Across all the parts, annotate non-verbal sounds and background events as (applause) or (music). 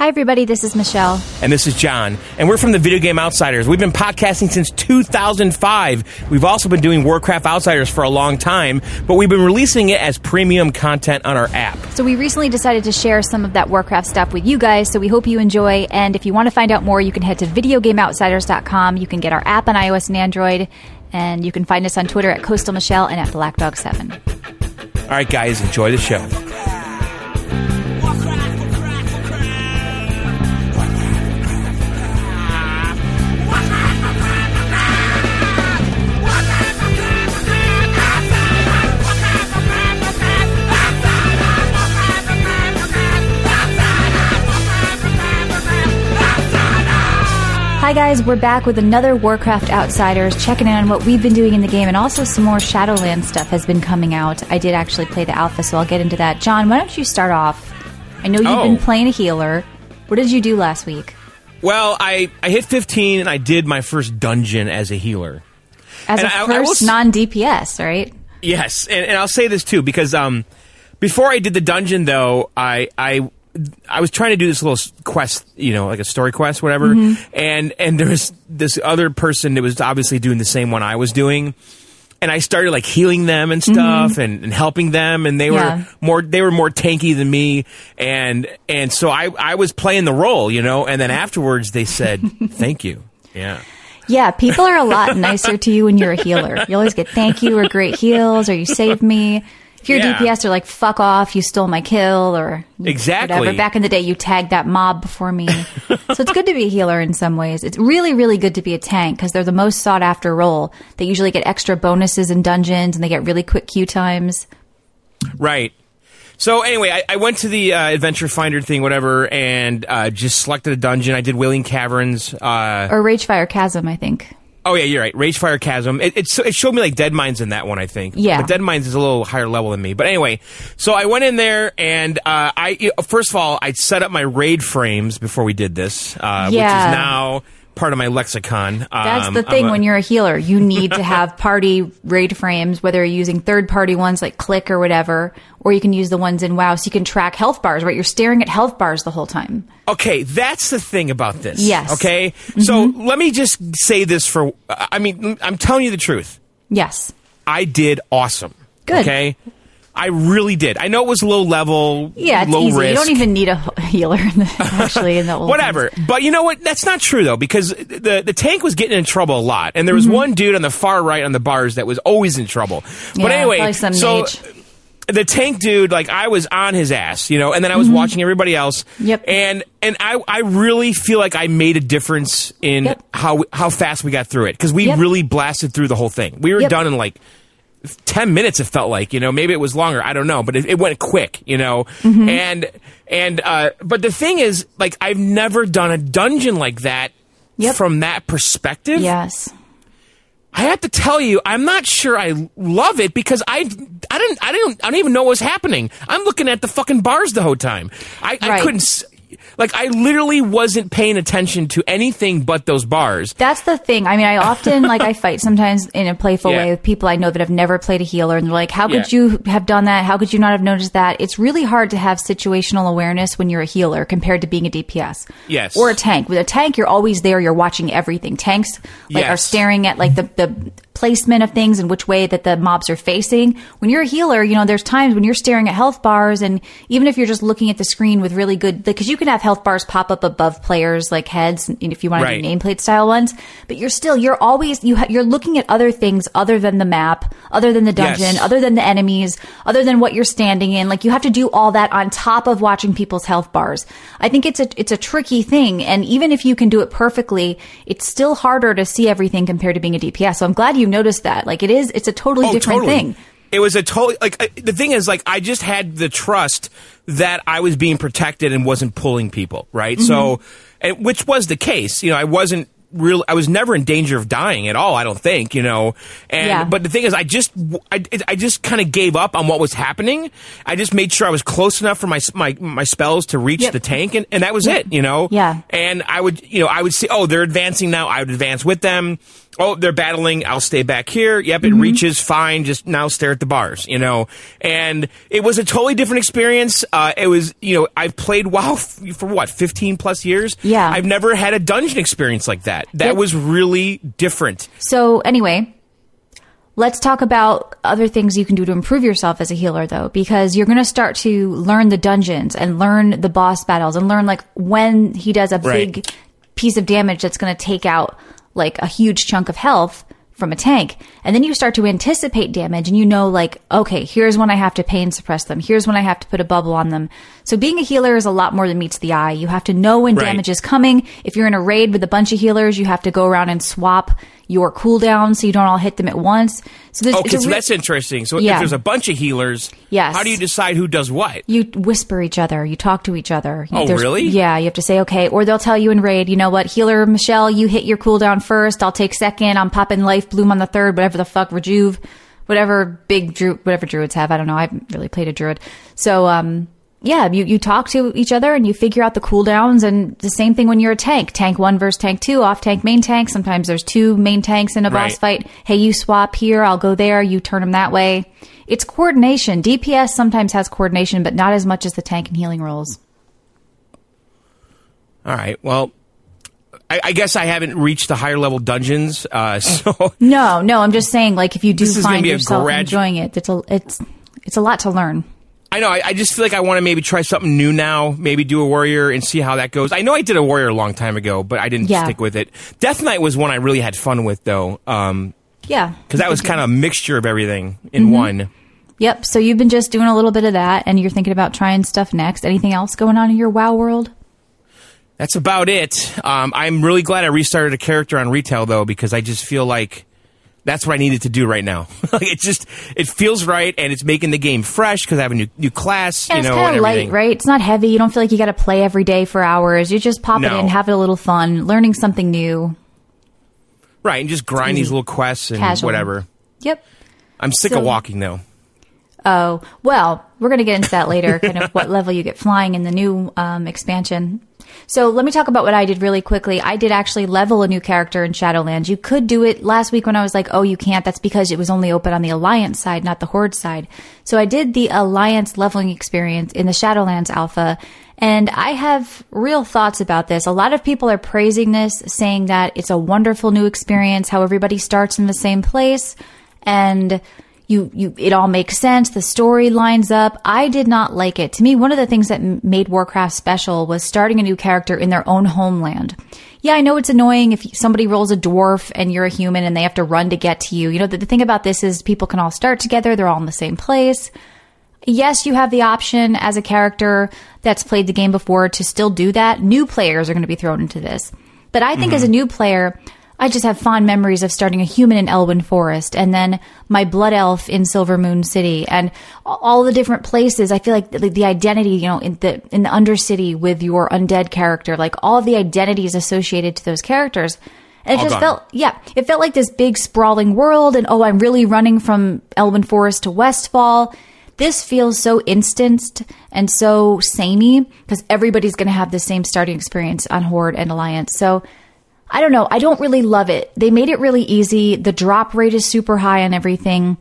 Hi, everybody. This is Michelle. And this is John. And we're from the Video Game Outsiders. We've been podcasting since 2005. We've also been doing Warcraft Outsiders for a long time, but we've been releasing it as premium content on our app. So, we recently decided to share some of that Warcraft stuff with you guys, so we hope you enjoy. And if you want to find out more, you can head to videogameoutsiders.com. You can get our app on iOS and Android, and you can find us on Twitter at Coastal Michelle and at BlackDog7. All right, guys, enjoy the show. Hi, guys. We're back with another Warcraft Outsiders, checking in on what we've been doing in the game, and also some more Shadowland stuff has been coming out. I did actually play the alpha, so I'll get into that. John, why don't you start off? I know you've Oh. been playing a healer. What did you do last week? Well, I, I hit 15 and I did my first dungeon as a healer. As And a I- first non DPS, right? Yes, and, and I'll say this too because um, before I did the dungeon though, I I I was trying to do this little quest, you know, like a story quest, whatever, mm-hmm. and and there was this other person that was obviously doing the same one I was doing. And I started like healing them and mm-hmm. stuff and, and helping them and they Yeah. were more they were more tanky than me and and so I I was playing the role, you know, and then afterwards they said, (laughs) Thank you. Yeah. Yeah, people are a lot nicer to you when you're a healer. You always get thank you or great heals or you saved me. If you're Yeah. DPS, they're like, fuck off, you stole my kill or Exactly. whatever. Back in the day, you tagged that mob before me. (laughs) so it's good to be a healer in some ways. It's really, really good to be a tank because they're the most sought after role. They usually get extra bonuses in dungeons and they get really quick queue times. Right. So anyway, I, I went to the uh, Adventure Finder thing, whatever, and uh, just selected a dungeon. I did Wailing Caverns. Uh, Or Ragefire Chasm, I think. Oh yeah, you're right. Ragefire Chasm. It, it, it showed me like Dead Mines in that one, I think. Yeah. But Dead Mines is a little higher level than me. But anyway, so I went in there and uh, I first of all I set up my raid frames before we did this, uh, which Yeah. is now part of my lexicon. That's Um, the thing a- when you're a healer. You need to have (laughs) party raid frames, whether you're using third party ones like Clique or whatever, or you can use the ones in WoW so you can track health bars, right? You're staring at health bars the whole time. Okay, that's the thing about this. Yes. Okay, so let me just say this for. I mean, I'm telling you the truth. Yes. I did awesome. Good. Okay. I really did. I know it was low level, Yeah, it's low easy. risk. You don't even need a (laughs) healer in the, (laughs) actually in the old Whatever, but you know what? That's not true though, because the the tank was getting in trouble a lot, and there was one dude on the far right on the bars that was always in trouble. but Mm-hmm. Anyway, so mage. the tank dude, like I was on his ass, you know, and then I was watching everybody else. Mm-hmm. Yep. And and I I really feel like I made a difference in Yep. how how fast we got through it because we Yep. really blasted through the whole thing. We were Yep. done in like. 10 minutes it felt like you know maybe it was longer i don't know but it, it went quick you know Mm-hmm. and and uh but the thing is like i've never done a dungeon like that Yep. from that perspective Yes. I have to tell you, I'm not sure I love it because I, I didn't, I didn't, I don't even know what was happening. I'm looking at the fucking bars the whole time. I, I couldn't, like, I literally wasn't paying attention to anything but those bars. That's the thing. I mean, I often like I (laughs) fight sometimes in a playful Yeah. way with people I know that have never played a healer, and they're like, "How could Yeah. you have done that? How could you not have noticed that?" It's really hard to have situational awareness when you're a healer compared to being a DPS. Yes. Or a tank. With a tank, you're always there. You're watching everything. Tanks like are staring at like the the placement of things and which way that the mobs are facing. When you're a healer, you know, there's times when you're staring at health bars, and even if you're just looking at the screen with really good, because you can have health bars pop up above players like heads, if you want Right. to do nameplate style ones, but you're still you're always you ha- you're looking at other things other than the map, other than the dungeon, Yes. other than the enemies, other than what you're standing in. Like you have to do all that on top of watching people's health bars. I think it's a it's a tricky thing, and even if you can do it perfectly, it's still harder to see everything compared to being a DPS. So I'm glad you noticed that. Like it is, it's a totally Oh, different totally. thing. It was a total like uh, the thing is like I just had the trust that I was being protected and wasn't pulling people right. Mm-hmm. So, and which was the case. You know, I wasn't real. I was never in danger of dying at all. I don't think. You know, and Yeah. but the thing is, I just I, I just kind of gave up on what was happening. I just made sure I was close enough for my my my spells to reach Yep. the tank, and, and that was it. You know. Yeah. And I would you know I would see oh they're advancing now. I would advance with them. Oh, they're battling. I'll stay back here. Yep, it reaches fine. Just now stare at the bars, you know. And it was a totally different experience. Uh, it was, you know, I've played WoW f- for what, 15 plus years? Yeah. I've never had a dungeon experience like that. That Yep. was really different. So anyway, let's talk about other things you can do to improve yourself as a healer though, because you're going to start to learn the dungeons and learn the boss battles and learn like when he does a Right. big piece of damage that's going to take out like a huge chunk of health from a tank. And then you start to anticipate damage and you know like, okay, here's when I have to pain suppress them. Here's when I have to put a bubble on them. So being a healer is a lot more than meets the eye. You have to know when Right. damage is coming. If you're in a raid with a bunch of healers, you have to go around and swap your cooldown so you don't all hit them at once. So there's Okay, so re- that's interesting. So Yeah. if there's a bunch of healers, Yes. how do you decide who does what? you whisper each other, you talk to each other. Oh, There's- really? Yeah, you have to say okay, or they'll tell you in raid, you know what, healer Michelle, you hit your cooldown first. I'll take second. I'm popping life bloom on the third. Whatever the fuck, rejuve, whatever big druid, whatever druids have. I don't know. I haven't really played a druid, so um. Yeah, you, you talk to each other and you figure out the cooldowns and the same thing when you're a tank. Tank one versus tank two, off tank, main tank. Sometimes there's two main tanks in a boss Right. fight. Hey, you swap here, I'll go there, you turn them that way. It's coordination. DPS sometimes has coordination, but not as much as the tank and healing roles. All right. Well, I, I guess I haven't reached the higher level dungeons, uh, (laughs) so No, no, I'm just saying, like, if you do find yourself gradu- enjoying it, it's a, it's, it's a lot to learn. I know. I, I just feel like I want to maybe try something new now. Maybe do a warrior and see how that goes. I know I did a warrior a long time ago, but I didn't Yeah. stick with it. Death Knight was one I really had fun with, though, because Yeah. Because that was kind of a mixture of everything in Mm-hmm. one. Yep. So you've been just doing a little bit of that and you're thinking about trying stuff next. Anything else going on in your WoW world? That's about it. Um, I'm really glad I restarted a character on retail though, because I just feel like that's what I needed to do right now. (laughs) like it just it feels right, and it's making the game fresh because I have a new new class. Yeah, you it's know, kind and of light, right? It's not heavy. You don't feel like you got to play every day for hours. You just pop it in, have it a little fun, learning something new. Right, and just grind these little quests and Casual. whatever. Yep. I'm sick So- of walking though. Oh, well, we're going to get into that later, kind of what (laughs) level you get flying in the new um, expansion. So let me talk about what I did really quickly. I did actually level a new character in Shadowlands. You could do it last week when I was like, oh, you can't. That's because it was only open on the Alliance side, not the Horde side. So I did the Alliance leveling experience in the Shadowlands alpha. And I have real thoughts about this. A lot of people are praising this, saying that it's a wonderful new experience, how everybody starts in the same place. And you you it all makes sense. The story lines up. I did not like it. To me one of the things that m- made warcraft special was starting a new character in their own homeland. Yeah i know it's annoying if somebody rolls a dwarf and you're a human and they have to run to get to you. You know the, the thing about this is people can all start together. They're all in the same place. Yes, you have the option as a character that's played the game before to still do that. New players are going to be thrown into this. But I think as a mm-hmm. new player, I just have fond memories of starting a human in Elwynn Forest and then my blood elf in Silvermoon City and all the different places. I feel like the, the identity, you know, in the in the Undercity with your undead character, like all of the identities associated to those characters. And it All just gone. felt yeah, it felt like this big sprawling world, and oh, I'm really running from Elwynn Forest to Westfall. This feels so instanced and so samey because everybody's going to have the same starting experience on Horde and Alliance. So I don't know. I don't really love it. They made it really easy. The drop rate is super high on everything.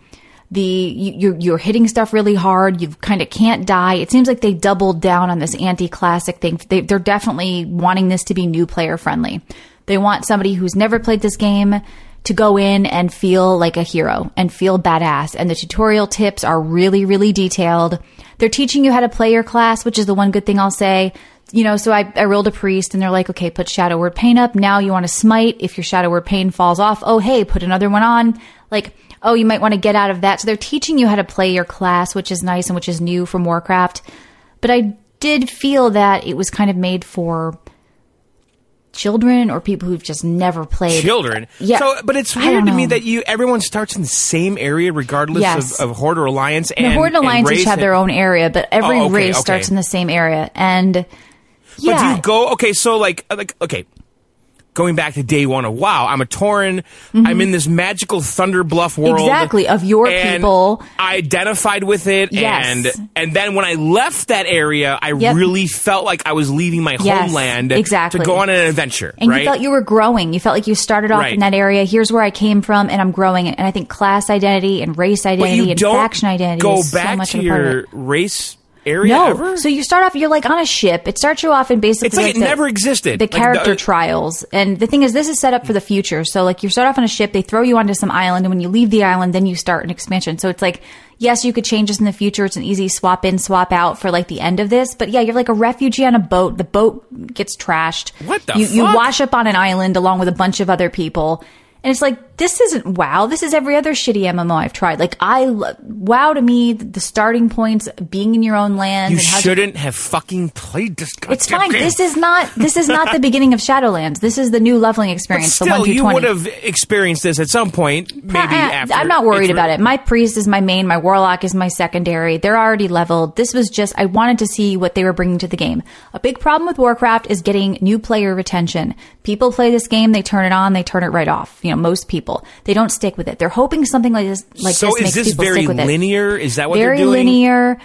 The you, you're hitting stuff really hard. You kind of can't die. It seems like they doubled down on this anti-classic thing. They, they're definitely wanting this to be new player friendly. They want somebody who's never played this game to go in and feel like a hero and feel badass. And the tutorial tips are really, really detailed. They're teaching you how to play your class, which is the one good thing I'll say. You know, so I, I rolled a priest and they're like, okay, put Shadow Word Pain up. Now you want to smite. If your Shadow Word Pain falls off, oh, hey, put another one on. Like, oh, you might want to get out of that. So they're teaching you how to play your class, which is nice and which is new from Warcraft. But I did feel that it was kind of made for children or people who've just never played Children, Yeah. So, but it's weird to me that you everyone starts in the same area regardless Yes. of, of Horde or Alliance. And the Horde and Alliance each have their own area, but every Oh, okay, race okay. starts in the same area. And But yeah, do you go? Okay, so like, like, okay, going back to day one of wow, I'm a Tauren. I'm in this magical Thunder Bluff world. Mm-hmm. Exactly, of your people. I identified with it, Yes. and and then when I left that area, I Yep. really felt like I was leaving my Yes, homeland exactly. to go on an adventure. And right? you felt you were growing. You felt like you started off Right. in that area. Here's where I came from, and I'm growing. And I think class identity and race identity and faction identity go is so back much to of a part of your race area No, ever. so you start off. You're like on a ship. It starts you off in basically. It's like it the- never existed. The Like, character the- trials, and the thing is, this is set up for the future. So like you start off on a ship, they throw you onto some island, and when you leave the island, then you start an expansion. So it's like. Yes, you could change this in the future. It's an easy swap in, swap out for like the end of this. But yeah, you're like a refugee on a boat. The boat gets trashed. What the you, you wash up on an island along with a bunch of other people. And it's like, this isn't WoW. This is every other shitty MMO I've tried. Like, I, lo- WoW to me, the starting points, being in your own land. you how to- shouldn't have fucking played this. it's fine. game. This is not, this is not the beginning of Shadowlands. This is the new leveling But experience, the still, 1 you 20. would have experienced this at some point, maybe Uh, after. I'm not worried about it. My priest is my main. My warlock is my secondary. They're already leveled. This was just I wanted to see what they were bringing to the game. A big problem with Warcraft is getting new player retention. People play this game, they turn it on, they turn it right off. You know, most people they don't stick with it. They're hoping something like this, like So this, is makes this people very stick with it. linear? Is that what Very they're doing? Very linear.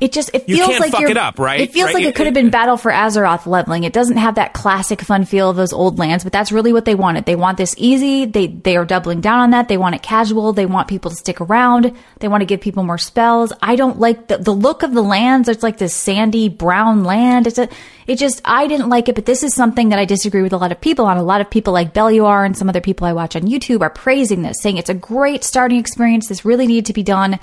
It just it You feels can't like fuck you're, it up, right? It feels Right? like it, It- could have been Battle for Azeroth leveling. It doesn't have that classic fun feel of those old lands, but that's really what they wanted. They want this easy. They they are doubling down on that. They want it casual. They want people to stick around. They want to give people more spells. I don't like the the look of the lands. It's like this sandy brown land. It's a it just I didn't like it, but this is something that I disagree with a lot of people on. A lot of people like Bellular and some other people I watch on YouTube are praising this, saying it's a great starting experience. This really needed to be done.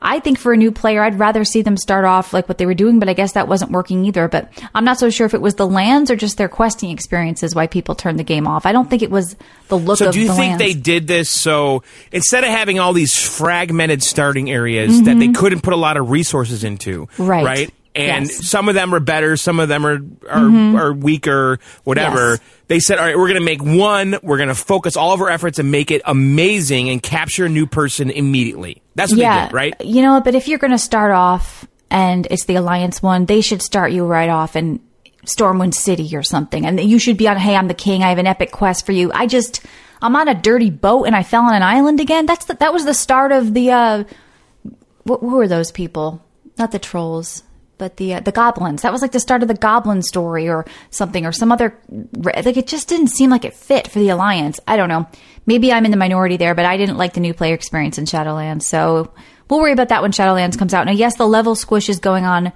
I think for a new player, I'd rather see them start off like what they were doing, but I guess that wasn't working either. But I'm not so sure if it was the lands or just their questing experiences why people turned the game off. I don't think it was the look So do you the think lands. they did this so instead of having all these fragmented starting areas that they couldn't put a lot of resources into, Mm-hmm. Right. Right. And Yes. Mm-hmm. some of them are better, some of them are are, are weaker, whatever. Yes. They said, "All right, we're going to make one. We're going to focus all of our efforts and make it amazing and capture a new person immediately." That's what yeah, they did, right? You know, but if you're going to start off and it's the Alliance one, they should start you right off in Stormwind City or something. And you should be on, hey, I'm the king. I have an epic quest for you. I just, I'm on a dirty boat and I fell on an island again. That's the, that was the start of the, uh, wh- who are those people? Not the trolls. But the uh, the goblins that was like the start of the goblin story or something or some other like it just didn't seem like it fit for the alliance. I don't know. Maybe I'm in the minority there, but I didn't like the new player experience in Shadowlands. So we'll worry about that when Shadowlands comes out. Now, yes, the level squish is going on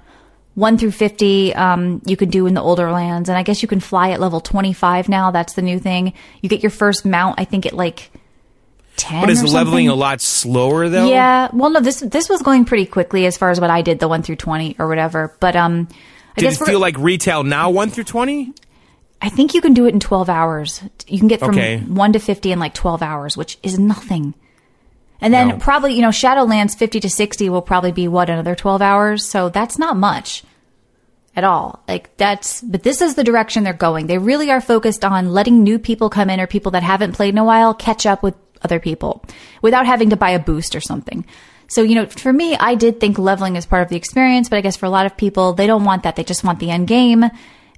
one through fifty. Um, you can do in the older lands, and I guess you can fly at level twenty five now. That's the new thing. You get your first mount, I think, at like ten. But is or leveling a lot slower though? Yeah. Well, no, this this was going pretty quickly as far as what I did, the one through twenty or whatever. But um, I Did guess it feel like retail now one through twenty? I think you can do it in twelve hours. You can get from Okay. one to fifty in like twelve hours, which is nothing. And then No. probably you know Shadowlands fifty to sixty will probably be what another twelve hours. So that's not much at all. Like that's, but this is the direction they're going. They really are focused on letting new people come in or people that haven't played in a while catch up with other people without having to buy a boost or something. So, you know, for me, I did think leveling is part of the experience, but I guess for a lot of people, they don't want that. They just want the end game.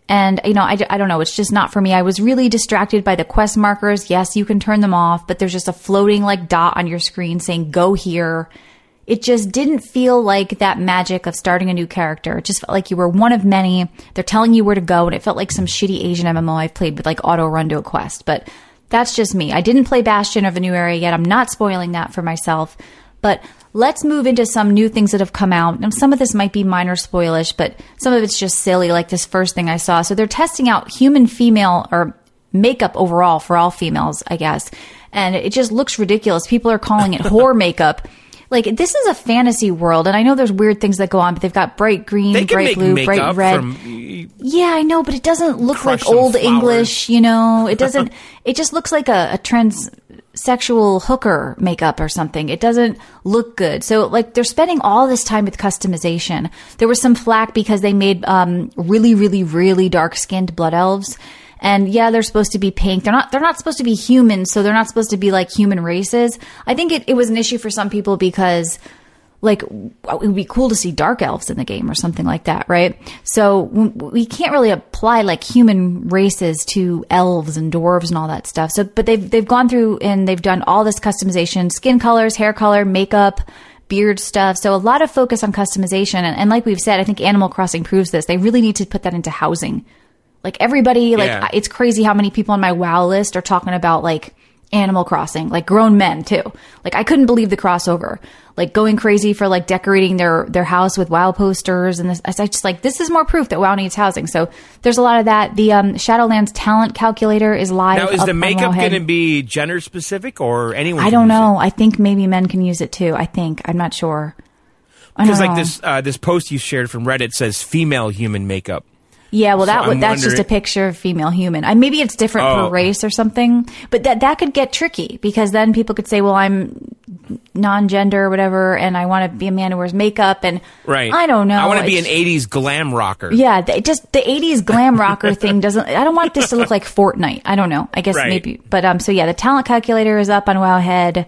And, you know, I, I don't know. It's just not for me. I was really distracted by the quest markers. Yes, you can turn them off, but there's just a floating like dot on your screen saying go here it just didn't feel like that magic of starting a new character. It just felt like you were one of many. They're telling you where to go, and it felt like some shitty Asian MMO I've played with like auto run to a quest. But that's just me. I didn't play Bastion of a new area yet. I'm not spoiling that for myself. But let's move into some new things that have come out. And some of this might be minor spoilish, but some of it's just silly, like this first thing I saw. So they're testing out human female or makeup overall for all females, I guess. And it just looks ridiculous. People are calling it (laughs) whore makeup. Like this is a fantasy world, and I know there's weird things that go on, but they've got bright green, bright blue, bright red. from Yeah, I know, but it doesn't look like old flowers. English, you know. It doesn't. (laughs) it just looks like a, a transsexual hooker makeup or something. It doesn't look good. So, like, they're spending all this time with customization. There was some flack because they made um, really, really, really dark skinned blood elves. And yeah, they're supposed to be pink. They're not. They're not supposed to be human, so they're not supposed to be like human races. I think it, it was an issue for some people because like it would be cool to see dark elves in the game or something like that, right? So we can't really apply like human races to elves and dwarves and all that stuff. So, but they've they've gone through and they've done all this customization, skin colors, hair color, makeup, beard stuff. So a lot of focus on customization. And, and like we've said, I think Animal Crossing proves this. They really need to put that into housing. Like everybody, like Yeah. it's crazy how many people on my WoW list are talking about like Animal Crossing, like grown men too. Like I couldn't believe the crossover. Like going crazy for like decorating their their house with WoW posters and this. I just like this is more proof that WoW needs housing. So there's a lot of that. The um, Shadowlands talent calculator is live. Now, is the makeup going to be gender specific or anyone? I don't know. I think maybe men can use it too. I think I'm not sure. Because like know. this uh, this post you shared from Reddit says female human makeup. Yeah, well, that I'm would that's just a picture of female human. I maybe it's different Oh. per race or something, but that that could get tricky because then people could say, "Well, I'm non-gender or whatever, and I want to be a man who wears makeup." And Right. I don't know. I want to be an '80s glam rocker. Yeah, they just the '80s glam rocker (laughs) thing doesn't. I don't want this to look like Fortnite. I don't know. I guess Right. maybe, but um. So yeah, the talent calculator is up on Wowhead.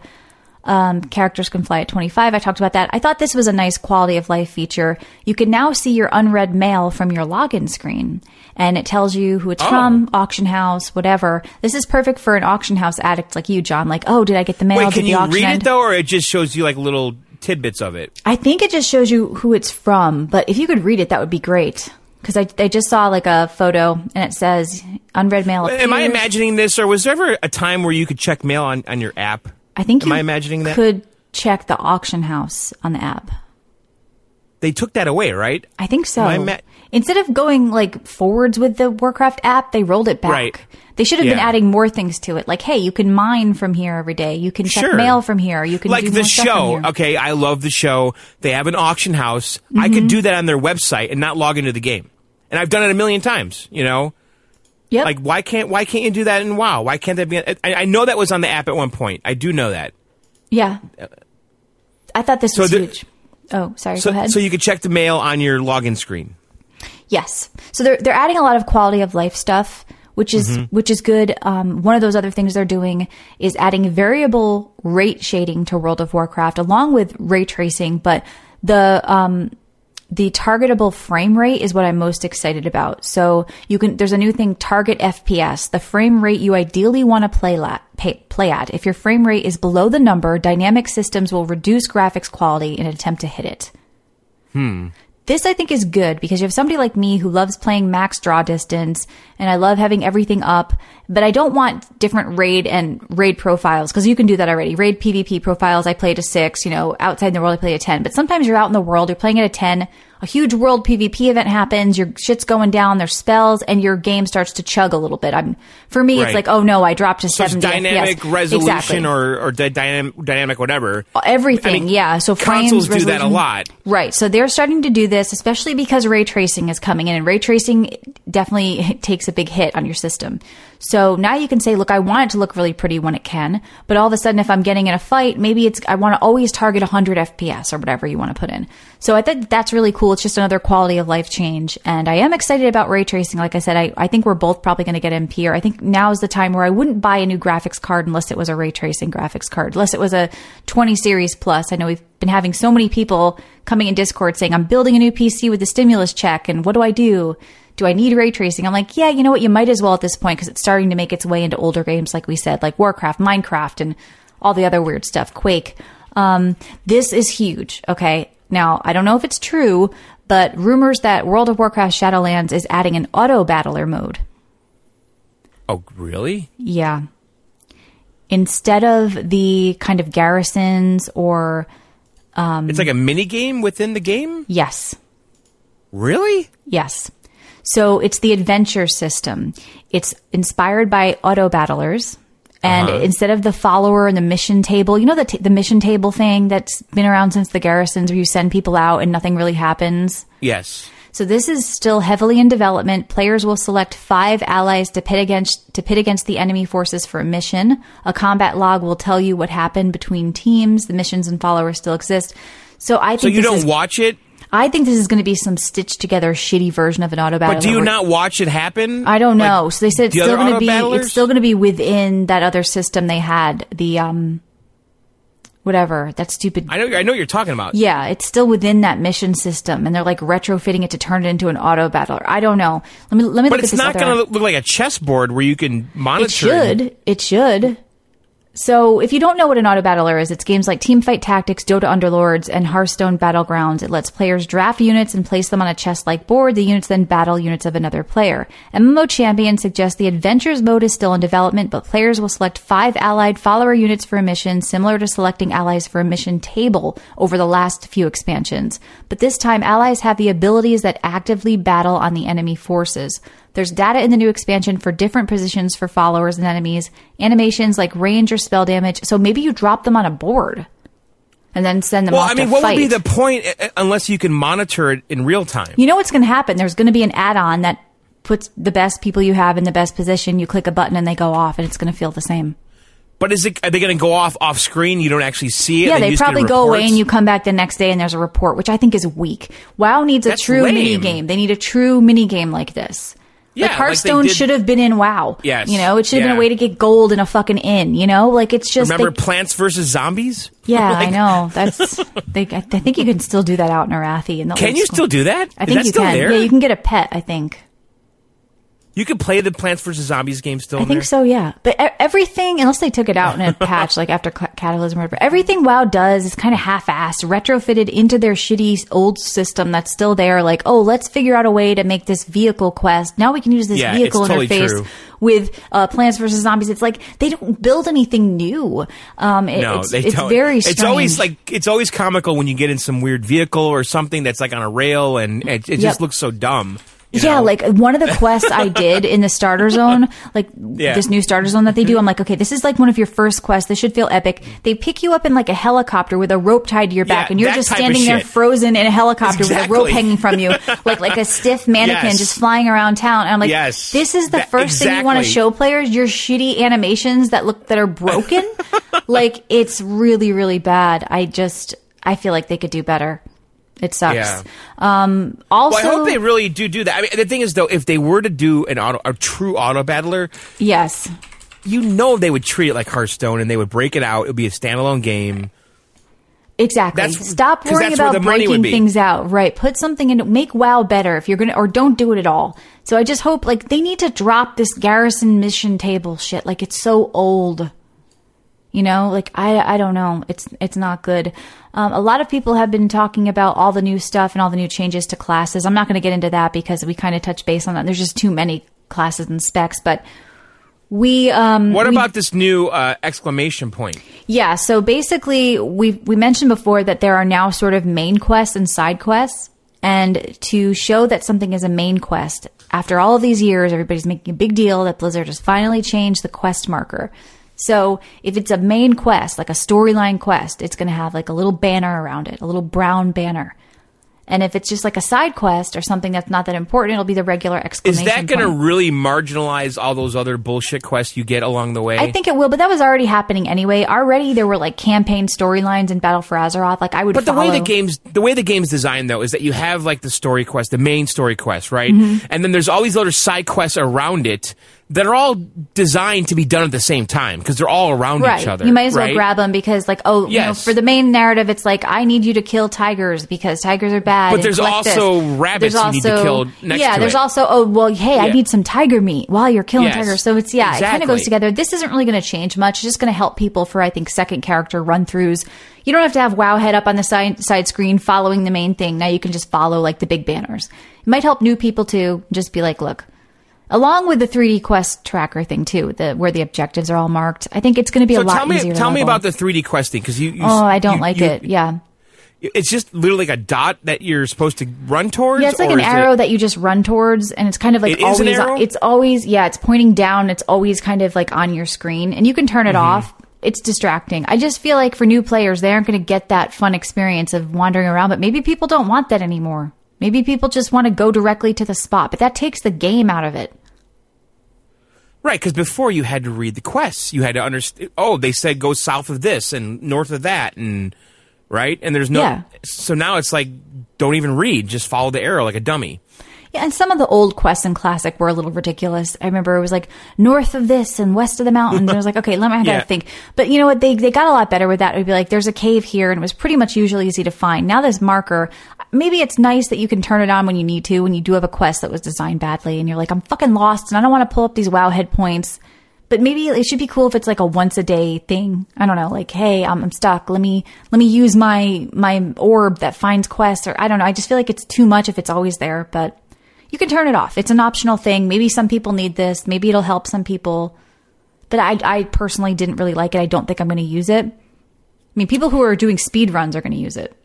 Um, characters can fly at 25. I talked about that. I thought this was a nice quality of life feature. You can now see your unread mail from your login screen, and it tells you who it's Oh. from, auction house, whatever. This is perfect for an auction house addict like you, John. Like, oh, did I get the mail? Wait, can you read end? it though, or it just shows you like little tidbits of it? I think it just shows you who it's from, but if you could read it, that would be great. Because I, I just saw like a photo and it says unread mail. Am I imagining this, or was there ever a time where you could check mail on, on your app? I think Am you I imagining that? could check the auction house on the app. They took that away, right? I think so. I ima- Instead of going like forwards with the Warcraft app, they rolled it back. Right. They should have been adding more things to it. Like, hey, you can mine from here every day. You can check Sure. mail from here. You can like do the more stuff from show. Okay, I love the show. They have an auction house. I Mm-hmm. could do that on their website and not log into the game. And I've done it a million times. You know, Yep. like why can't why can't you do that in WoW? Why can't that be? I, I know that was on the app at one point. I do know that. yeah. I thought this So was the- huge. Oh, sorry. So go ahead. so you could check the mail on your login screen. Yes. So they're they're adding a lot of quality of life stuff, which is Mm-hmm. which is good. Um, one of those other things they're doing is adding variable rate shading to World of Warcraft, along with ray tracing. But the um, the targetable frame rate is what I'm most excited about. So you can there's a new thing, target FPS, the frame rate you ideally want to play la- pay, play at. If your frame rate is below the number, dynamic systems will reduce graphics quality in an attempt to hit it. Hmm. This I think is good because you have somebody like me who loves playing max draw distance and I love having everything up, but I don't want different raid and raid profiles because you can do that already. Raid PvP profiles, I play to six, you know, outside in the world I play to 10, but sometimes you're out in the world, you're playing at a 10, a huge world PvP event happens, your shit's going down, there's spells, and your game starts to chug a little bit. I'm, for me, Right. it's like, oh no, I dropped to So 70 dynamic FPS. resolution Exactly. or or dy- dynamic dynamic whatever. Uh, everything, I mean, yeah. So frames, consoles do that a lot. right? So they're starting to do this, especially because ray tracing is coming in, and ray tracing definitely (laughs) takes a big hit on your system. So now you can say, look, I want it to look really pretty when it can, but all of a sudden, if I'm getting in a fight, maybe it's I want to always target 100 FPS or whatever you want to put in. So I think that's really cool. It's just another quality of life change, and I am excited about ray tracing. Like I said, I, I think we're both probably going to get MP, or I think now is the time where I wouldn't buy a new graphics card unless it was a ray tracing graphics card, unless it was a 20 series plus. I know we've been having so many people coming in Discord saying, I'm building a new PC with the stimulus check, and what do I do? Do I need ray tracing? I'm like, yeah, you know what? You might as well at this point because it's starting to make its way into older games, like we said, like Warcraft, Minecraft, and all the other weird stuff, Quake. Um, this is huge. Okay. Now, I don't know if it's true, but rumors that World of Warcraft Shadowlands is adding an auto battler mode. Oh, really? Yeah. Instead of the kind of garrisons or, Um, it's like a mini game within the game. yes, Really? Yes. So it's the adventure system. It's inspired by auto battlers. And Uh-huh. instead of the follower and the mission table, you know the t- the mission table thing that's been around since the garrisons, where you send people out and nothing really happens. Yes. So this is still heavily in development. Players will select five allies to pit against to pit against the enemy forces for a mission. A combat log will tell you what happened between teams. The missions and followers still exist. So I think So you don't is, watch it, I think this is going to be some stitched together shitty version of an auto battle. but do you not watch it happen? I don't Like, know. so they said it's the still going to be auto-battlers? it's still going to be within that other system they had. The um whatever that stupid. I know. I know what you're talking about. yeah, it's still within that mission system, and they're like retrofitting it to turn it into an auto battler. I don't know. Let me let me But look it's at this not going to look like a chessboard where you can monitor. It should. It should. So, if you don't know what an auto battler is, it's games like Teamfight Tactics, Dota Underlords, and Hearthstone Battlegrounds. It lets players draft units and place them on a chess-like board. The units then battle units of another player. MMO Champion suggests the Adventures mode is still in development, but players will select five allied follower units for a mission, similar to selecting allies for a mission table over the last few expansions. But this time, allies have the abilities that actively battle on the enemy forces. There's data in the new expansion for different positions for followers and enemies, animations like range or spell damage. So maybe you drop them on a board and then send them Well, I mean, what fight. would be the point uh, unless you can monitor it in real time? you know what's going to happen? There's going to be an add-on that puts the best people you have in the best position. You click a button and they go off, and it's going to feel the same. But is it? Are they going to go off off screen? You don't actually see it. Yeah, they get probably go away and you come back the next day and there's a report, which I think is weak. WoW needs a That's true lame. mini game. They need a true mini game like this. Yeah, like like Hearthstone did- should have been in WoW. Yes, You know, it should have been a way to get gold in a fucking inn, you know? Like it's just Remember they- Plants vs Zombies? (laughs) Yeah, Like, I know. That's they I I think you can still do that out in Arathi and Can you still do that? I think that you can. there? Yeah, you can get a pet, I think. You can play the Plants vs Zombies game still. I in think there? so, yeah. But everything, unless they took it out in a (laughs) patch, like after Ca- Cataclysm or whatever, everything WoW does is kind of half-assed, retrofitted into their shitty old system that's still there. Like, oh, let's figure out a way to make this vehicle quest. Now we can use this Yeah, vehicle totally interface true. with uh, Plants vs Zombies. It's like they don't build anything new. Um, it- No, it's, they it's don't. very. It's always like it's always comical when you get in some weird vehicle or something that's like on a rail, and it, it just Yep. looks so dumb. You yeah, know? like one of the quests I did in the starter zone, like Yeah. this new starter zone that they do, I'm like, okay, this is like one of your first quests. This should feel epic. They pick you up in like a helicopter with a rope tied to your back, Yeah, and you're just standing there frozen in a helicopter with a rope hanging from you, (laughs) like like a stiff mannequin Yes. just flying around town. And I'm like, Yes. this is the That- first thing you want to show players your shitty animations that look that are broken. (laughs) like it's really really bad. I just I feel like they could do better. It sucks. Yeah. Um, also, Well, I hope they really do do that. I mean, the thing is, though, if they were to do an auto, a true auto battler, yes. you know they would treat it like Hearthstone and they would break it out. It would be a standalone game. Exactly. That's- Stop worrying about breaking things out. Right. Put something in. Make WoW better if you're gonna, or don't do it at all. So I just hope like they need to drop this garrison mission table shit. Like it's so old. You know, like I I don't know. It's it's not good. Um, a lot of people have been talking about all the new stuff and all the new changes to classes. I'm not going to get into that because we kind of touched base on that. There's just too many classes and specs, but we um What we- about this new uh, exclamation point? yeah, so basically we we mentioned before that there are now sort of main quests and side quests and to show that something is a main quest after all of these years everybody's making a big deal that Blizzard has finally changed the quest marker. So if it's a main quest, like a storyline quest, it's going to have like a little banner around it, a little brown banner. And if it's just like a side quest or something that's not that important, it'll be the regular exclamation. Is that going to really marginalize all those other bullshit quests you get along the way? I think it will, but that was already happening anyway. Already there were like campaign storylines in Battle for Azeroth. Like I would But the way the game's the way the game's designed though is that you have like the story quest, the main story quest, right? Mm-hmm. And then there's all these other side quests around it that are all designed to be done at the same time because they're all around right. each other. You might as well grab them because, like, oh, you know, Yes. for the main narrative, it's like I need you to kill tigers because tigers are bad. But there's collect this. also rabbits There's you need to also- kill next Yeah, there's it. also oh well, hey, I need some tiger meat while you're killing Yes. tigers. So it's yeah, it kind of goes together. This isn't really going to change much. It's just going to help people for I think second character run throughs. You don't have to have Wowhead up on the side side screen following the main thing. Now you can just follow like the big banners. It might help new people too. Just be like, look. Along with the 3D quest tracker thing too, the where the objectives are all marked. I think it's going to be So a lot tell me, easier. tell me about the 3D questing because you, you. Oh, I don't you- like you- it. Yeah. It's just literally like a dot that you're supposed to run towards. Yeah, it's like an is it- arrow that you just run towards, and it's kind of like It always. arrow? It's always yeah. It's pointing down. It's always kind of like on your screen, and you can turn it Mm-hmm. off. It's distracting. I just feel like for new players, they aren't going to get that fun experience of wandering around. But maybe people don't want that anymore. Maybe people just want to go directly to the spot. But that takes the game out of it. Right, because before you had to read the quests, you had to understand. Oh, they said go south of this and north of that, and right, and there's no. Yeah. So now it's like don't even read, just follow the arrow like a dummy. Yeah, and some of the old quests in Classic were a little ridiculous. I remember it was like north of this and west of the mountains. and I was like, okay, let me have (laughs) Yeah. to think. But you know what? They they got a lot better with that. It would be like, there's a cave here, and it was pretty much usually easy to find. Now this marker, maybe it's nice that you can turn it on when you need to, when you do have a quest that was designed badly, and you're like, I'm fucking lost, and I don't want to pull up these Wowhead points. But maybe it should be cool if it's like a once a day thing. I don't know, like, hey, I'm, I'm stuck. Let me let me use my my orb that finds quests, or I don't know. I just feel like it's too much if it's always there. But you can turn it off. It's an optional thing. Maybe some people need this. Maybe it'll help some people. But I I personally didn't really like it. I don't think I'm going to use it. I mean, people who are doing speed runs are going to use it.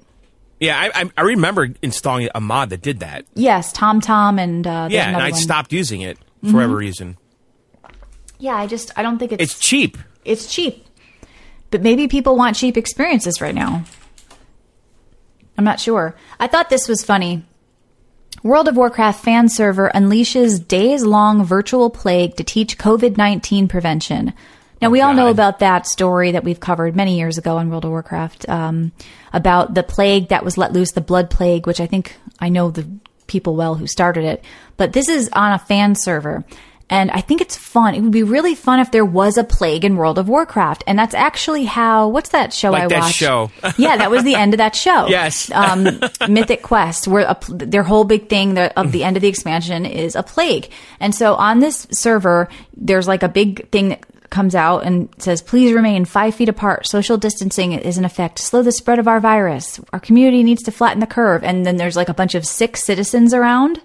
Yeah, I, I, remember installing a mod that did that. Yes, TomTom and uh, Yeah, and I one. stopped using it for whatever reason. Yeah, I just I don't think it's It's cheap. it's cheap. But maybe people want cheap experiences right now. I'm not sure. I thought this was funny. World of Warcraft fan server unleashes days long virtual plague to teach COVID 19 prevention. Now, we all know about that story that we've covered many years ago on World of Warcraft um, about the plague that was let loose, the blood plague, which I think I know the people well who started it. But this is on a fan server. And I think it's fun. It would be really fun if there was a plague in World of Warcraft. And that's actually how, what's that show Like I that watched? show. (laughs) yeah, that was the end of that show. Yes. um, Mythic Quest, where a, their whole big thing the, of the end of the expansion is a plague. And so on this server, there's like a big thing that comes out and says, please remain five feet apart. Social distancing is in effect slow the spread of our virus. Our community needs to flatten the curve. And then there's like a bunch of sick citizens around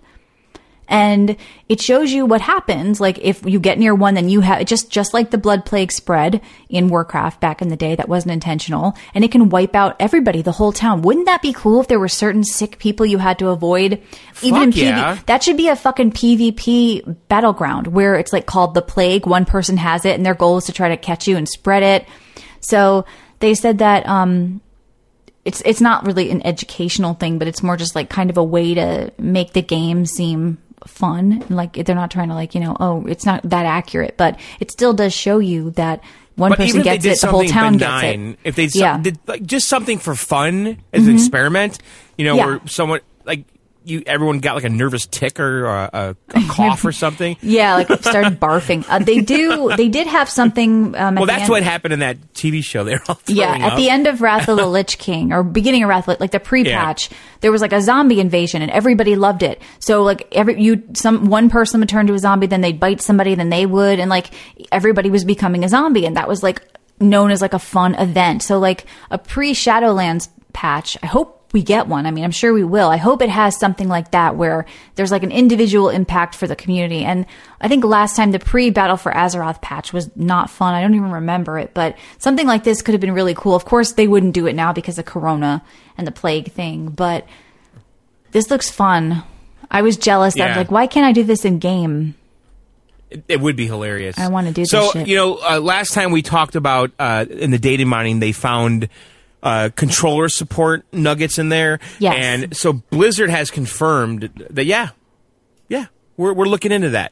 and it shows you what happens. Like if you get near one then you have just just like the blood plague spread in warcraft back in the day that wasn't intentional. And it can wipe out everybody the whole town. Wouldn't that be cool if there were certain sick people you had to avoid? Even in Fuck yeah. PV that should be a fucking pvp battleground where it's like called the plague. One person has it and their goal is to try to catch you and spread it. So they said that um it's it's not really an educational thing, but it's more just like kind of a way to make the game seem fun. Like they're not trying to like you know oh it's not that accurate, but it still does show you that one But person even if they gets it, the whole town benign, gets it. if they Yeah. Mm-hmm. did like just something for fun as an experiment, you know, Yeah. where someone like you, everyone got like a nervous tick or a, a, a (laughs) cough or something. Yeah, like started (laughs) barfing. Uh, they do. They did have something. Um, Well, that's what happened in that TV show. They're all Yeah, at up. the end of Wrath of the (laughs) Lich King, or beginning of Wrath, like the pre-patch, there was like a zombie invasion, and everybody loved it. So like every you, some one person would turn to a zombie, then they'd bite somebody, then they would, and like everybody was becoming a zombie, and that was like known as like a fun event. So like a pre-Shadowlands patch, I hope we get one. I mean, I'm sure we will. I hope it has something like that where there's like an individual impact for the community. And I think last time the pre Battle for Azeroth patch was not fun. I don't even remember it, but something like this could have been really cool. Of course, they wouldn't do it now because of Corona and the plague thing, but this looks fun. I was jealous. I was like, why can't I do this in game? It, would be hilarious. I wanna do this So you know, uh, last time we talked about uh, in the data mining, they found uh, controller support nuggets in there. Yes. And so Blizzard has confirmed that yeah, yeah, we're we're looking into that,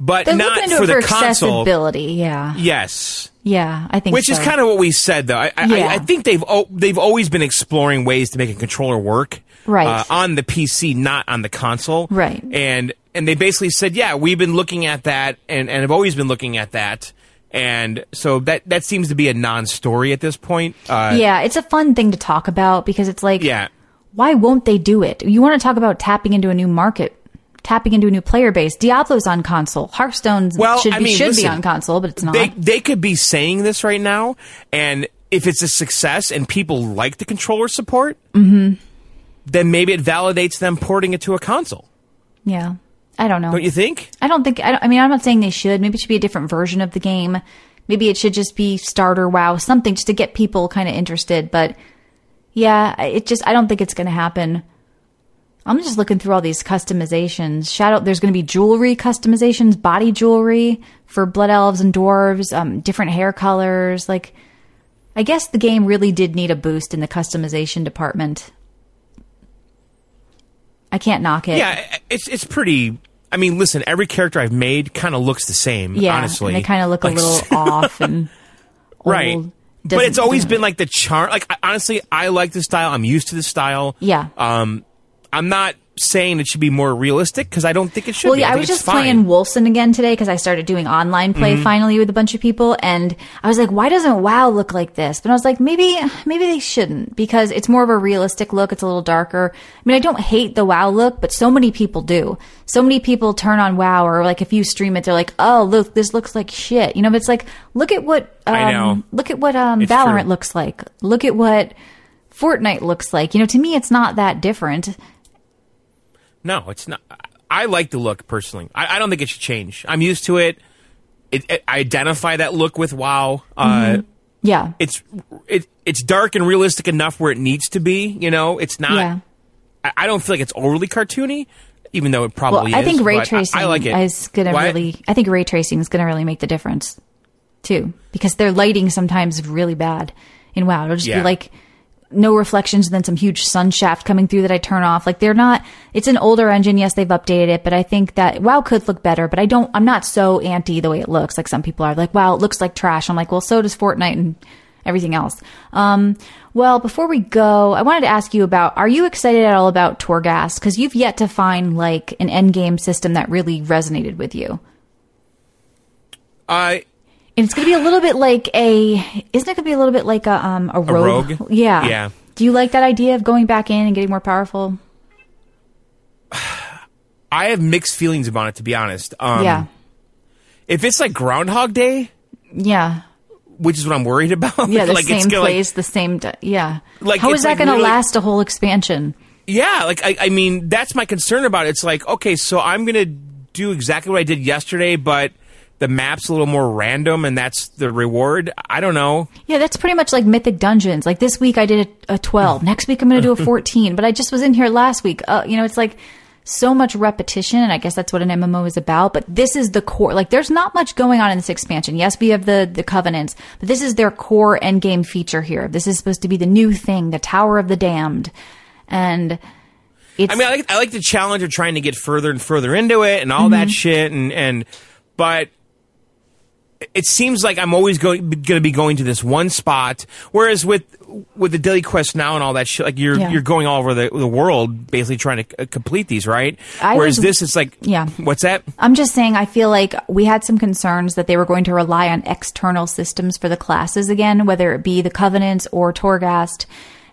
but They're not for the for console. accessibility. Yeah. Yes. Yeah, I think Which is kind of what we said, though. I, I, Yeah. I, I think they've o- they've always been exploring ways to make a controller work, Right. uh, on the PC, not on the console, Right. And and they basically said, yeah, we've been looking at that, and and have always been looking at that, and so that that seems to be a non-story at this point. Uh, yeah, it's a fun thing to talk about because it's like, Yeah. why won't they do it? You want to talk about tapping into a new market, tapping into a new player base. Diablo's on console. Hearthstone Well, should I be mean, should be on console, but it's not. They they could be saying this right now, and if it's a success and people like the controller support, Mm-hmm. then maybe it validates them porting it to a console. yeah, I don't know. Don't you think? I don't think. I, don't, I mean, I'm not saying they should. Maybe it should be a different version of the game. Maybe it should just be starter WoW, something just to get people kind of interested. But yeah, it just I don't think it's going to happen. I'm just looking through all these customizations. Shadow, there's going to be jewelry customizations, body jewelry for blood elves and dwarves, um, different hair colors. Like, I guess the game really did need a boost in the customization department. I can't knock it. Yeah, it's it's pretty. I mean, listen, every character I've made kind of looks the same. Yeah, honestly, and they kind of look Like, a little (laughs) off and (laughs) right. old. But Doesn't- it's always been like the charm. Like I- honestly, I like the style. I'm used to the style. yeah. Um, I'm not saying it should be more realistic because I don't think it should. Well, be. yeah, I, think was just fine. playing Wolfson again today because I started doing online play Mm-hmm. finally with a bunch of people, and I was like, why doesn't WoW look like this? But I was like, maybe, maybe they shouldn't because it's more of a realistic look. It's a little darker. I mean, I don't hate the WoW look, but so many people do. So many people turn on WoW, or like if you stream it, they're like, oh, look, this looks like shit. You know, but it's like, look at what, um, I know. look at what um, It's Valorant true. looks like. Look at what. Fortnite looks like. You know, to me, it's not that different. No, it's not. I like the look personally. I, I don't think it should change. I'm used to it. It, it I identify that look with WoW. Uh, Yeah. it's it it's dark and realistic enough where it needs to be. You know, it's not. Yeah. I, I don't feel like it's overly cartoony, even though it probably Well, I is. think ray but I- tracing I, like it. is to What? really. I think ray tracing is going to really make the difference too, because their lighting sometimes is really bad in WoW. It'll just Yeah. be like no reflections, and then some huge sun shaft coming through that I turn off. Like they're not. It's an older engine. Yes, they've updated it, but I think that WoW could look better. But I don't. I'm not so anti the way it looks. Like some people are. Like wow, it looks like trash. I'm like, well, so does Fortnite and everything else. Um, well, before we go, I wanted to ask you about: Are you excited at all about Torghast? Because you've yet to find like an end game system that really resonated with you. I And it's going to be a little bit like a, isn't it going to be a little bit like a um a rogue? rogue? Yeah. Yeah. Do you like that idea of going back in and getting more powerful? (sighs) I have mixed feelings about it to be honest. Um, yeah. If it's like Groundhog Day, Yeah. which is what I'm worried (laughs) about. Yeah. The like same gonna, like, place, the same. d yeah. Like, how is that like going to literally- last a whole expansion? Yeah, like I, I mean, that's my concern about it. It's like, okay, so I'm gonna do exactly what I did yesterday, but the map's a little more random, and that's the reward. I don't know. Yeah, that's pretty much like Mythic Dungeons. Like this week I did a, a 12. Next week I'm going to do a (laughs) 14. But I just was in here last week. Uh, you know, it's like so much repetition, and I guess that's what an MMO is about. But this is the core. Like there's not much going on in this expansion. Yes, we have the the covenants, but this is their core end game feature here. This is supposed to be the new thing, the Tower of the Damned, and it's I mean, I like, I like the challenge of trying to get further and further into it and all that shit, and and but it seems like I'm always going going to be going to this one spot. Whereas with with the daily quest now and all that shit, like you're Yeah. you're going all over the, the world basically trying to uh, complete these, right? I Whereas was- this, it's like, Yeah. what's that? I'm just saying, I feel like we had some concerns that they were going to rely on external systems for the classes again, whether it be the Covenants or Torghast.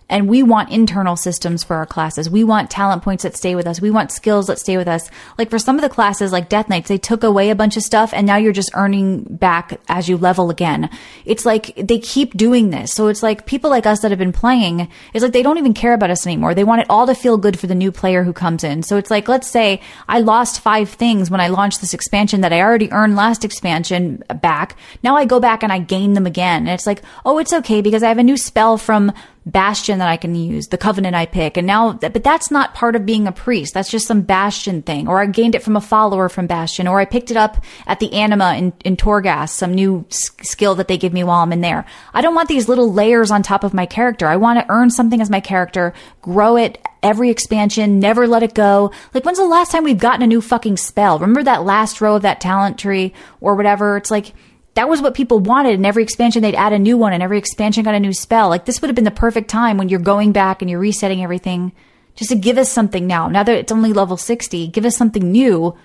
And we want internal systems for our classes. We want talent points that stay with us. We want skills that stay with us. Like for some of the classes, like Death Knights, they took away a bunch of stuff and now you're just earning back as you level again. It's like they keep doing this. So it's like people like us that have been playing, it's like they don't even care about us anymore. They want it all to feel good for the new player who comes in. So it's like, let's say I lost five things when I launched this expansion that I already earned last expansion back. Now I go back and I gain them again. And it's like, oh, it's okay because I have a new spell from Bastion that I can use, the Covenant I pick. And now, but that's not part of being a priest. That's just some Bastion thing. Or I gained it from a follower from Bastion. Or I picked it up at the Anima in, in Torghast, some new skill that they give me while I'm in there. I don't want these little layers on top of my character. I want to earn something as my character, grow it every expansion, never let it go. Like, when's the last time we've gotten a new fucking spell? Remember that last row of that talent tree or whatever? It's like, that was what people wanted. And every expansion, they'd add a new one, and every expansion got a new spell. Like this would have been the perfect time when you're going back and you're resetting everything, just to give us something now. Now that it's only level sixty, give us something new.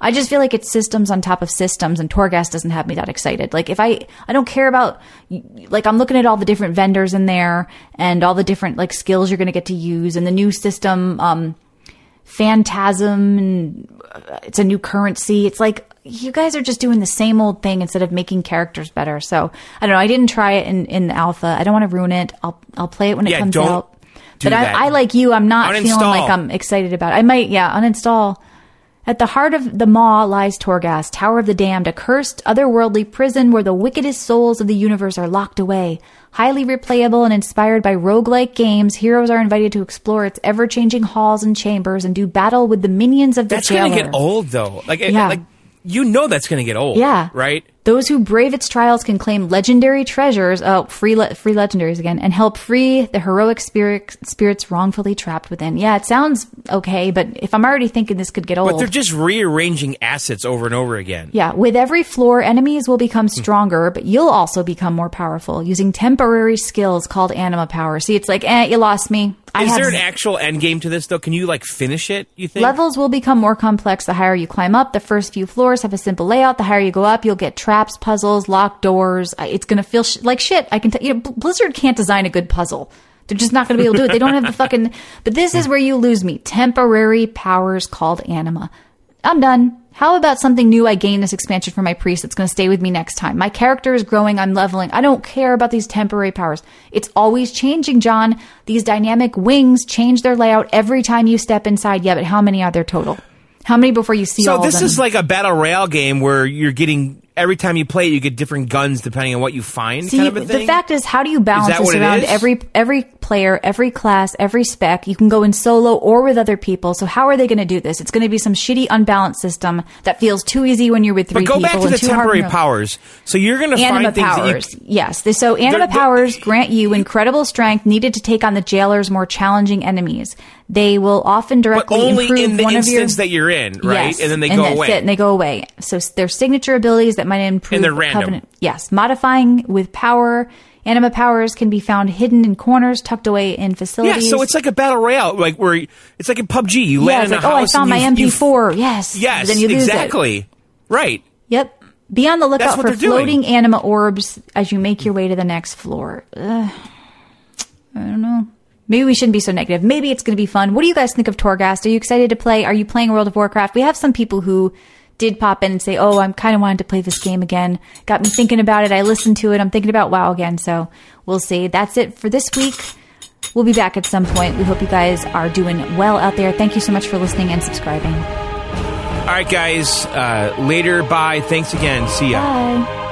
I just feel like it's systems on top of systems, and Torghast doesn't have me that excited. Like if I, I don't care about, like I'm looking at all the different vendors in there and all the different like skills you're going to get to use, and the new system. um phantasma and uh, it's a new currency. It's like you guys are just doing the same old thing instead of making characters better. So I don't know. I didn't try it in, in alpha. I don't want to ruin it. I'll I'll play it when it Yeah, comes out. But I. I like you. I'm not feeling like I'm excited about it. I might, yeah, uninstall. At the heart of the maw lies Torghast, Tower of the Damned, a cursed, otherworldly prison where the wickedest souls of the universe are locked away. Highly replayable and inspired by roguelike games, heroes are invited to explore its ever-changing halls and chambers and do battle with the minions of the That's jailer. gonna get old though. Like, it- Yeah. like you know that's gonna get old. Yeah. Right. Those who brave its trials can claim legendary treasures, oh, free le- free legendaries again, and help free the heroic spirit, spirits wrongfully trapped within. Yeah, it sounds okay, but if I'm already thinking this could get old. But they're just rearranging assets over and over again. Yeah, with every floor, enemies will become stronger, but you'll also become more powerful using temporary skills called anima power. See, it's like, eh, you lost me. I Is there an actual end game to this though? Can you like finish it? You think? Levels will become more complex the higher you climb up. The first few floors have a simple layout. The higher you go up, you'll get traps, puzzles, locked doors. It's to feel sh- like shit. I can tell you, know, Blizzard can't design a good puzzle. They're just not going to be able to do it. They don't have the fucking. But this is where you lose me. Temporary powers called anima. I'm done. How about something new I gain this expansion for my priest that's going to stay with me next time? My character is growing, I'm leveling. I don't care about these temporary powers. It's always changing, John. These dynamic wings change their layout every time you step inside. Yeah, but how many are there total? How many before you see So all this of them? is like a battle royale game where you're getting every time you play it, you get different guns depending on what you find. See, kind of a the fact is, how do you balance this around every every player, every class, every spec? You can go in solo or with other people. So how are they going to do this? It's going to be some shitty, unbalanced system that feels too easy when you're with three people. but go people. back to the temporary powers. So you're going to Anima find things powers, that you. yes. So anima They're- they're- powers grant you incredible strength needed to take on the jailer's more challenging enemies. They will often directly only improve in the one of your instance that you're in, right? Yes, and then they go that's away. it, and they go away. So they're signature abilities that might improve And they're random. covenant. Yes, modifying with power. Anima powers can be found hidden in corners, tucked away in facilities. yeah, so it's like a battle royale, like where it's like in PUBG. You yeah, land it's in like a oh, I found my you- you- MP4. yes, Yes, Then you lose it. exactly. Right. Yep. Be on the lookout for they're doing. floating anima orbs as you make your way to the next floor. Ugh. I don't know. Maybe we shouldn't be so negative. Maybe it's going to be fun. What do you guys think of Torghast? Are you excited to play? Are you playing World of Warcraft? We have some people who did pop in and say, "Oh, I'm kind of wanting to play this game again." Got me thinking about it. I listened to it. I'm thinking about WoW again. So we'll see. That's it for this week. We'll be back at some point. We hope you guys are doing well out there. Thank you so much for listening and subscribing. All right, guys. Uh, later. Bye. Thanks again. See ya. Bye.